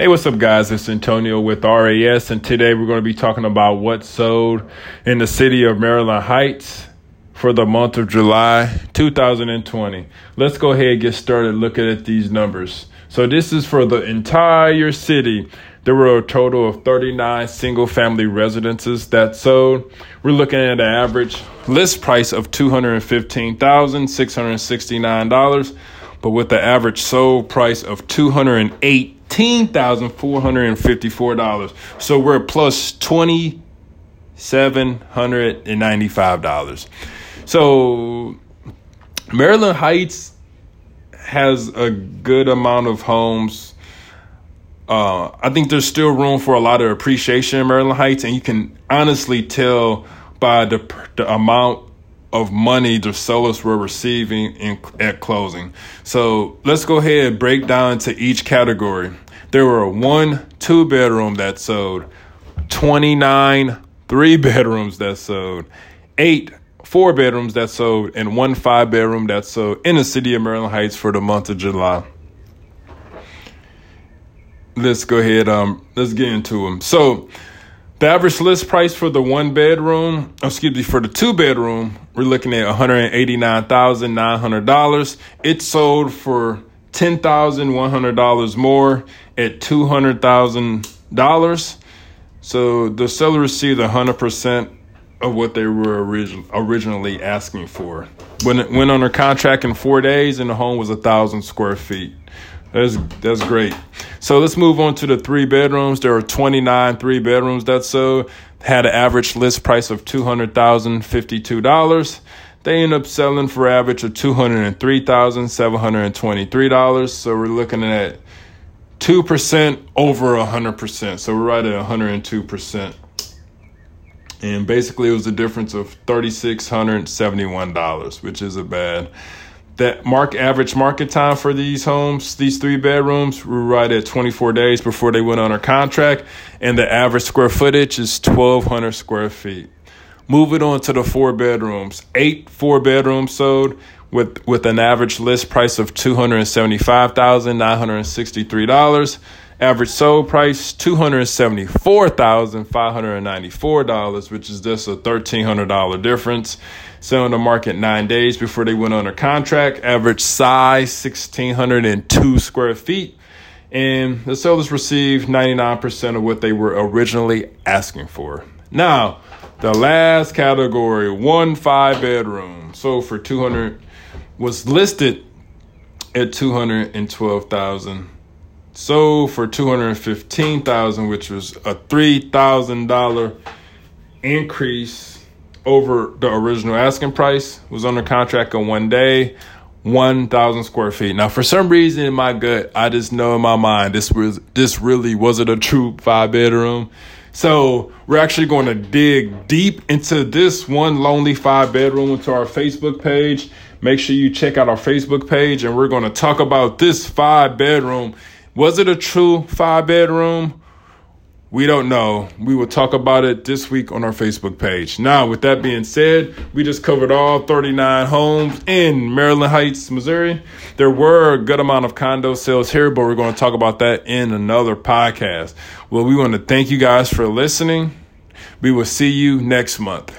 Hey, what's up, guys? It's Antonio with RAS, and today we're going to be talking about what sold in the city of Maryland Heights for the month of July 2020. Let's go ahead and get started looking at these numbers. So, this is for the entire city. There were a total of 39 single family residences that sold. We're looking at an average list price of $215,669, but with the average sold price of 208 $18,454. So we're plus $2,795. So Maryland Heights has a good amount of homes. Uh, I think there's still room for a lot of appreciation in Maryland Heights, and you can honestly tell by the, the amount of money the sellers were receiving in, at closing. So let's go ahead and break down to each category. There were one two bedroom that sold, 29 three bedrooms that sold, eight four bedrooms that sold, and one five bedroom that sold in the city of Maryland Heights for the month of July. Let's go ahead. Um, let's get into them. So, the average list price for the one bedroom, oh, excuse me, for the two bedroom, we're looking at one hundred eighty nine thousand nine hundred dollars. It sold for ten thousand one hundred dollars more at two hundred thousand dollars. So the seller received hundred percent of what they were orig- originally asking for. When it went under contract in four days, and the home was a thousand square feet. That's that's great. So let's move on to the three bedrooms. There are 29 three bedrooms that sold. Had an average list price of two hundred thousand fifty two dollars. They end up selling for average of two hundred and three thousand seven hundred and twenty three dollars. So we're looking at two percent over hundred percent. So we're right at hundred and two percent. And basically, it was a difference of thirty six hundred seventy one dollars, which is a bad that mark average market time for these homes, these three bedrooms, we're right at 24 days before they went under contract, and the average square footage is 1,200 square feet. Moving on to the four bedrooms, eight four bedrooms sold with with an average list price of two hundred seventy five thousand nine hundred sixty three dollars. Average sold price two hundred seventy four thousand five hundred ninety four dollars, which is just a thirteen hundred dollar difference selling the market nine days before they went under contract. Average size 1,602 square feet. And the sellers received 99% of what they were originally asking for. Now, the last category, one five bedroom, sold for 200, was listed at 212,000. Sold for 215,000, which was a $3,000 increase over the original asking price, was under contract in one day, 1,000 square feet. Now, for some reason in my gut, I just know in my mind this was this really wasn't a true five bedroom. So we're actually going to dig deep into this one lonely five bedroom into our Facebook page. Make sure you check out our Facebook page, and we're going to talk about this five bedroom. Was it a true five bedroom? We don't know. We will talk about it this week on our Facebook page. Now, with that being said, we just covered all 39 homes in Maryland Heights, Missouri. There were a good amount of condo sales here, but we're going to talk about that in another podcast. Well, we want to thank you guys for listening. We will see you next month.